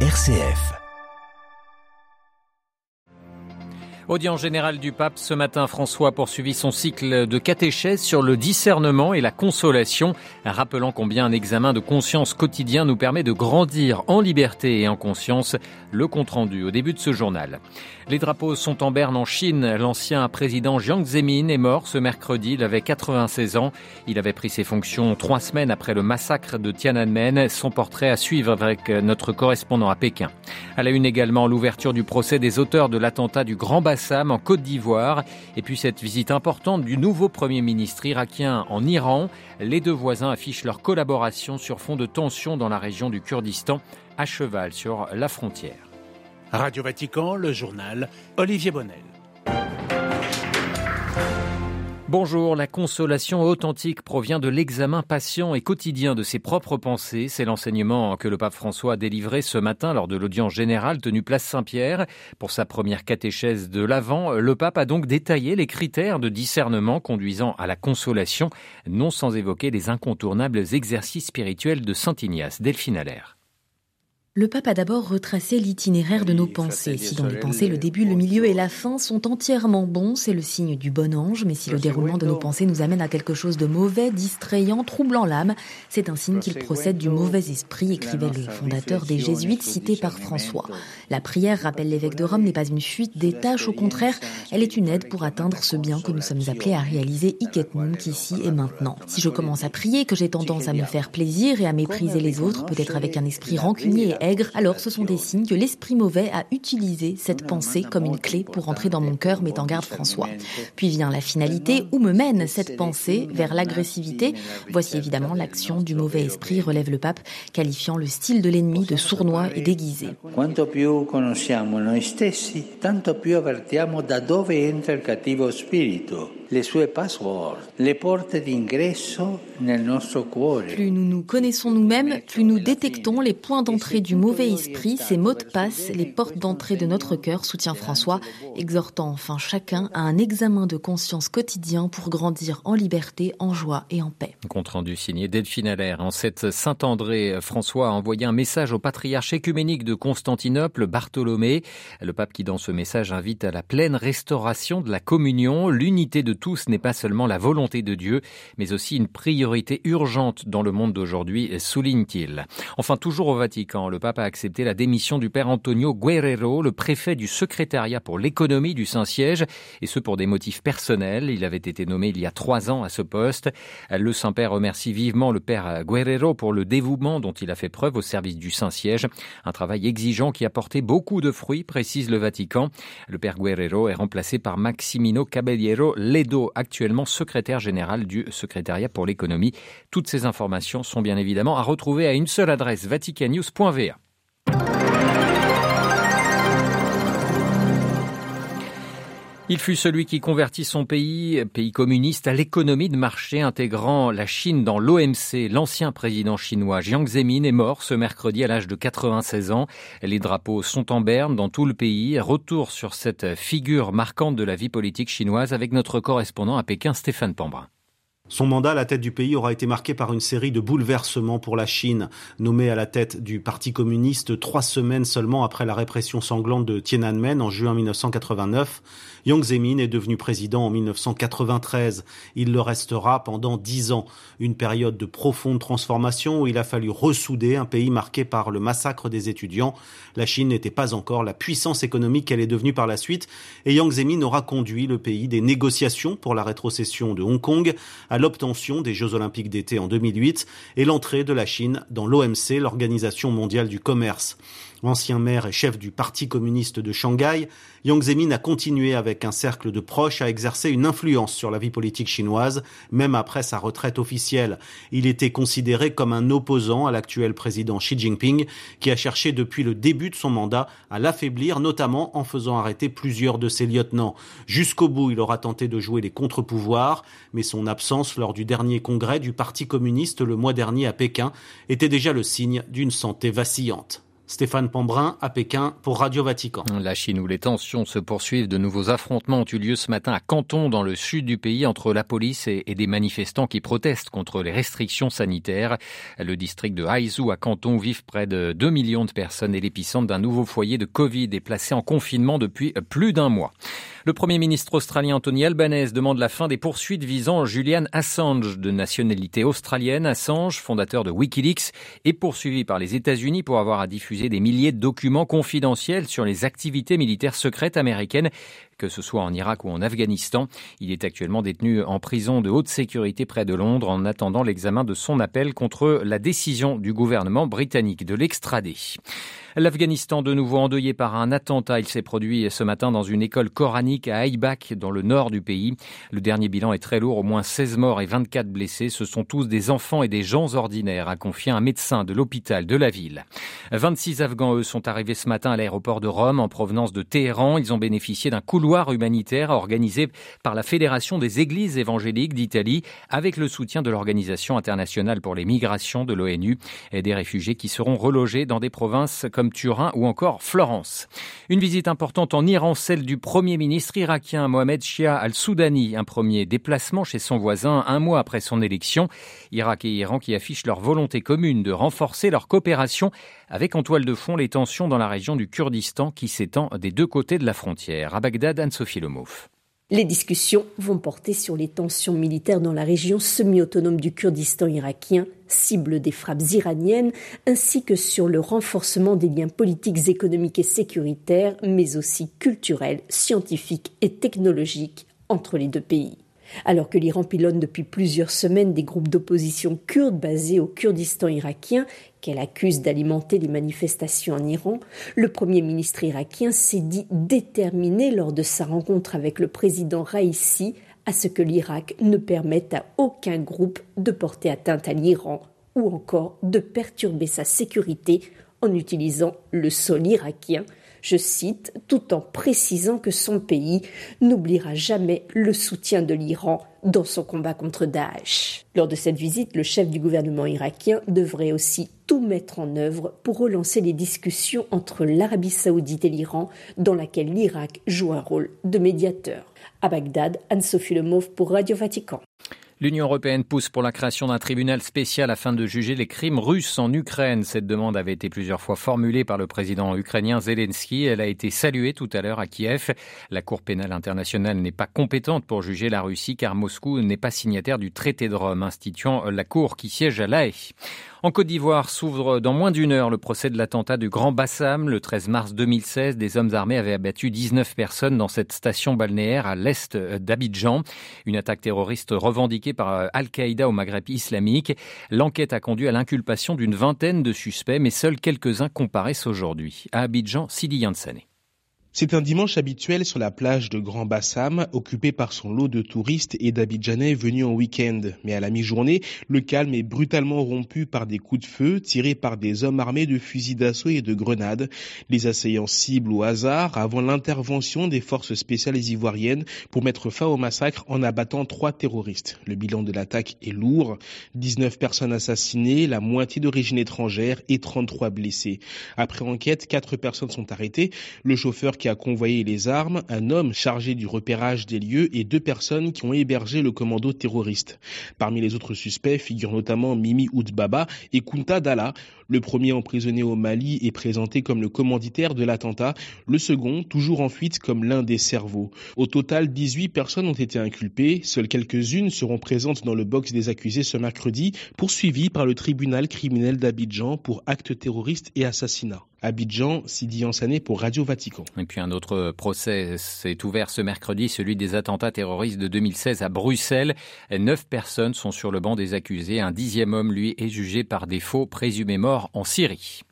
RCF. Audience générale du pape ce matin, François poursuivit son cycle de catéchèse sur le discernement et la consolation, rappelant combien un examen de conscience quotidien nous permet de grandir en liberté et en conscience. Le compte rendu au début de ce journal. Les drapeaux sont en berne en Chine. L'ancien président Jiang Zemin est mort ce mercredi. Il avait 96 ans. Il avait pris ses fonctions trois semaines après le massacre de Tiananmen. Son portrait à suivre avec notre correspondant à Pékin. À la une également l'ouverture du procès des auteurs de l'attentat du Grand En Côte d'Ivoire. Et puis cette visite importante du nouveau premier ministre irakien en Iran. Les deux voisins affichent leur collaboration sur fond de tensions dans la région du Kurdistan, à cheval sur la frontière. Radio Vatican, le journal Olivier Bonnel. Bonjour, la consolation authentique provient de l'examen patient et quotidien de ses propres pensées. C'est l'enseignement que le pape François a délivré ce matin lors de l'audience générale tenue place Saint-Pierre. Pour sa première catéchèse de l'Avent, le pape a donc détaillé les critères de discernement conduisant à la consolation, non sans évoquer les incontournables exercices spirituels de Saint Ignace. Delphine. Le pape a d'abord retracé l'itinéraire de nos pensées. Si dans les pensées le début, le milieu et la fin sont entièrement bons, c'est le signe du bon ange, mais si le déroulement de nos pensées nous amène à quelque chose de mauvais, distrayant, troublant l'âme, c'est un signe qu'il procède du mauvais esprit, écrivait le fondateur des Jésuites cité par François. La prière, rappelle l'évêque de Rome, n'est pas une fuite des tâches, au contraire, elle est une aide pour atteindre ce bien que nous sommes appelés à réaliser hic et ici et maintenant. Si je commence à prier, que j'ai tendance à me faire plaisir et à mépriser les autres, peut-être avec un esprit rancunier et alors ce sont des signes que l'esprit mauvais a utilisé cette pensée comme une clé pour entrer dans mon cœur, met en garde François. Puis vient la finalité, où me mène cette pensée vers l'agressivité Voici évidemment l'action du mauvais esprit, relève le pape, qualifiant le style de l'ennemi de sournois et déguisé. Quanto più conosciamo noi stessi, tanto più avvertiamo da dove entra il cattivo spirito les sue password, les portes d'ingresso nel nostro cuore. Plus nous nous connaissons nous-mêmes, plus nous détectons les points d'entrée du mauvais esprit, ses mots de passe, les portes d'entrée de notre cœur, soutient François, exhortant enfin chacun à un examen de conscience quotidien pour grandir en liberté, en joie et en paix. Compte rendu signé Delphine Allaire. En cette Saint-André, François a envoyé un message au patriarche écuménique de Constantinople, Bartholomé, le pape qui dans ce message invite à la pleine restauration de la communion, l'unité de tous n'est pas seulement la volonté de Dieu, mais aussi une priorité urgente dans le monde d'aujourd'hui, souligne-t-il. Enfin, toujours au Vatican, le pape a accepté la démission du père Antonio Guerrero, le préfet du secrétariat pour l'économie du Saint-Siège, et ce pour des motifs personnels. Il avait été nommé il y a trois ans à ce poste. Le Saint-Père remercie vivement le père Guerrero pour le dévouement dont il a fait preuve au service du Saint-Siège. Un travail exigeant qui a porté beaucoup de fruits, précise le Vatican. Le père Guerrero est remplacé par Maximino Caballero actuellement secrétaire général du secrétariat pour l'économie. Toutes ces informations sont bien évidemment à retrouver à une seule adresse vaticannews.va. Il fut celui qui convertit son pays, pays communiste, à l'économie de marché intégrant la Chine dans l'OMC. L'ancien président chinois Jiang Zemin est mort ce mercredi à l'âge de 96 ans. Les drapeaux sont en berne dans tout le pays. Retour sur cette figure marquante de la vie politique chinoise avec notre correspondant à Pékin, Stéphane Pambrin. Son mandat à la tête du pays aura été marqué par une série de bouleversements pour la Chine. Nommé à la tête du Parti communiste trois semaines seulement après la répression sanglante de Tiananmen en juin 1989, Yang Zemin est devenu président en 1993. Il le restera pendant dix ans. Une période de profonde transformation où il a fallu ressouder un pays marqué par le massacre des étudiants. La Chine n'était pas encore la puissance économique qu'elle est devenue par la suite et Yang Zemin aura conduit le pays des négociations pour la rétrocession de Hong Kong l'obtention des Jeux olympiques d'été en 2008 et l'entrée de la Chine dans l'OMC, l'Organisation mondiale du commerce. Ancien maire et chef du Parti communiste de Shanghai, Yang Zemin a continué avec un cercle de proches à exercer une influence sur la vie politique chinoise, même après sa retraite officielle. Il était considéré comme un opposant à l'actuel président Xi Jinping, qui a cherché depuis le début de son mandat à l'affaiblir, notamment en faisant arrêter plusieurs de ses lieutenants. Jusqu'au bout, il aura tenté de jouer les contre-pouvoirs, mais son absence lors du dernier congrès du Parti communiste le mois dernier à Pékin était déjà le signe d'une santé vacillante. Stéphane Pambrin à Pékin pour Radio Vatican. La Chine où les tensions se poursuivent, de nouveaux affrontements ont eu lieu ce matin à Canton dans le sud du pays entre la police et, des manifestants qui protestent contre les restrictions sanitaires. Le district de Haizhou à Canton vivent près de 2 millions de personnes et l'épicentre d'un nouveau foyer de Covid est placé en confinement depuis plus d'un mois. Le Premier ministre australien Anthony Albanese demande la fin des poursuites visant Julian Assange, de nationalité australienne. Assange, fondateur de Wikileaks, est poursuivi par les États-Unis pour avoir à diffuser des milliers de documents confidentiels sur les activités militaires secrètes américaines que ce soit en Irak ou en Afghanistan. Il est actuellement détenu en prison de haute sécurité près de Londres en attendant l'examen de son appel contre la décision du gouvernement britannique de l'extrader. L'Afghanistan de nouveau endeuillé par un attentat. Il s'est produit ce matin dans une école coranique à Aïbak, dans le nord du pays. Le dernier bilan est très lourd, au moins 16 morts et 24 blessés. Ce sont tous des enfants et des gens ordinaires, a confié un médecin de l'hôpital de la ville. 26 Afghans, eux, sont arrivés ce matin à l'aéroport de Rome en provenance de Téhéran. Ils ont bénéficié d'un couloir humanitaire organisé par la Fédération des Églises évangéliques d'Italie avec le soutien de l'Organisation internationale pour les migrations de l'ONU et des réfugiés qui seront relogés dans des provinces comme Turin ou encore Florence. Une visite importante en Iran, celle du Premier ministre irakien Mohamed Shia al-Soudani, un premier déplacement chez son voisin un mois après son élection. Irak et Iran qui affichent leur volonté commune de renforcer leur coopération avec en toile de fond les tensions dans la région du Kurdistan qui s'étend des deux côtés de la frontière. À Bagdad, Anne-Sophie Lomov. Les discussions vont porter sur les tensions militaires dans la région semi-autonome du Kurdistan irakien, cible des frappes iraniennes, ainsi que sur le renforcement des liens politiques, économiques et sécuritaires, mais aussi culturels, scientifiques et technologiques entre les deux pays. Alors que l'Iran pilonne depuis plusieurs semaines des groupes d'opposition kurdes basés au Kurdistan irakien, qu'elle accuse d'alimenter les manifestations en Iran, le Premier ministre irakien s'est dit déterminé lors de sa rencontre avec le président Raisi à ce que l'Irak ne permette à aucun groupe de porter atteinte à l'Iran ou encore de perturber sa sécurité en utilisant le sol irakien, je cite, tout en précisant que son pays n'oubliera jamais le soutien de l'Iran dans son combat contre Daesh. Lors de cette visite, le chef du gouvernement irakien devrait aussi tout mettre en œuvre pour relancer les discussions entre l'Arabie saoudite et l'Iran, dans laquelle l'Irak joue un rôle de médiateur. À Bagdad, Anne-Sophie Lemauve pour Radio Vatican. L'Union européenne pousse pour la création d'un tribunal spécial afin de juger les crimes russes en Ukraine. Cette demande avait été plusieurs fois formulée par le président ukrainien Zelensky. Elle a été saluée tout à l'heure à Kiev. La Cour pénale internationale n'est pas compétente pour juger la Russie car Moscou n'est pas signataire du traité de Rome instituant la Cour qui siège à La en Côte d'Ivoire s'ouvre dans moins d'une heure le procès de l'attentat du Grand Bassam. Le 13 mars 2016, des hommes armés avaient abattu 19 personnes dans cette station balnéaire à l'est d'Abidjan. Une attaque terroriste revendiquée par Al-Qaïda au Maghreb islamique. L'enquête a conduit à l'inculpation d'une vingtaine de suspects, mais seuls quelques-uns comparaissent aujourd'hui. À Abidjan, Sidi Yansane. C'est un dimanche habituel sur la plage de Grand Bassam, occupé par son lot de touristes et d'Abidjanais venus en week-end. Mais à la mi-journée, le calme est brutalement rompu par des coups de feu tirés par des hommes armés de fusils d'assaut et de grenades. Les assaillants ciblent au hasard avant l'intervention des forces spéciales ivoiriennes pour mettre fin au massacre en abattant trois terroristes. Le bilan de l'attaque est lourd. 19 personnes assassinées, la moitié d'origine étrangère et 33 blessés. Après enquête, quatre personnes sont arrêtées. Le chauffeur a convoyé les armes, un homme chargé du repérage des lieux et deux personnes qui ont hébergé le commando terroriste. Parmi les autres suspects figurent notamment Mimi Oudbaba et Kunta Dalla. Le premier emprisonné au Mali est présenté comme le commanditaire de l'attentat, le second toujours en fuite comme l'un des cerveaux. Au total, 18 personnes ont été inculpées, seules quelques-unes seront présentes dans le box des accusés ce mercredi, poursuivies par le tribunal criminel d'Abidjan pour actes terroristes et assassinats. Abidjan, Sidi Ansané pour Radio Vatican. Et puis un autre procès s'est ouvert ce mercredi, celui des attentats terroristes de 2016 à Bruxelles. Neuf personnes sont sur le banc des accusés. Un dixième homme, lui, est jugé par défaut, présumé mort en Syrie.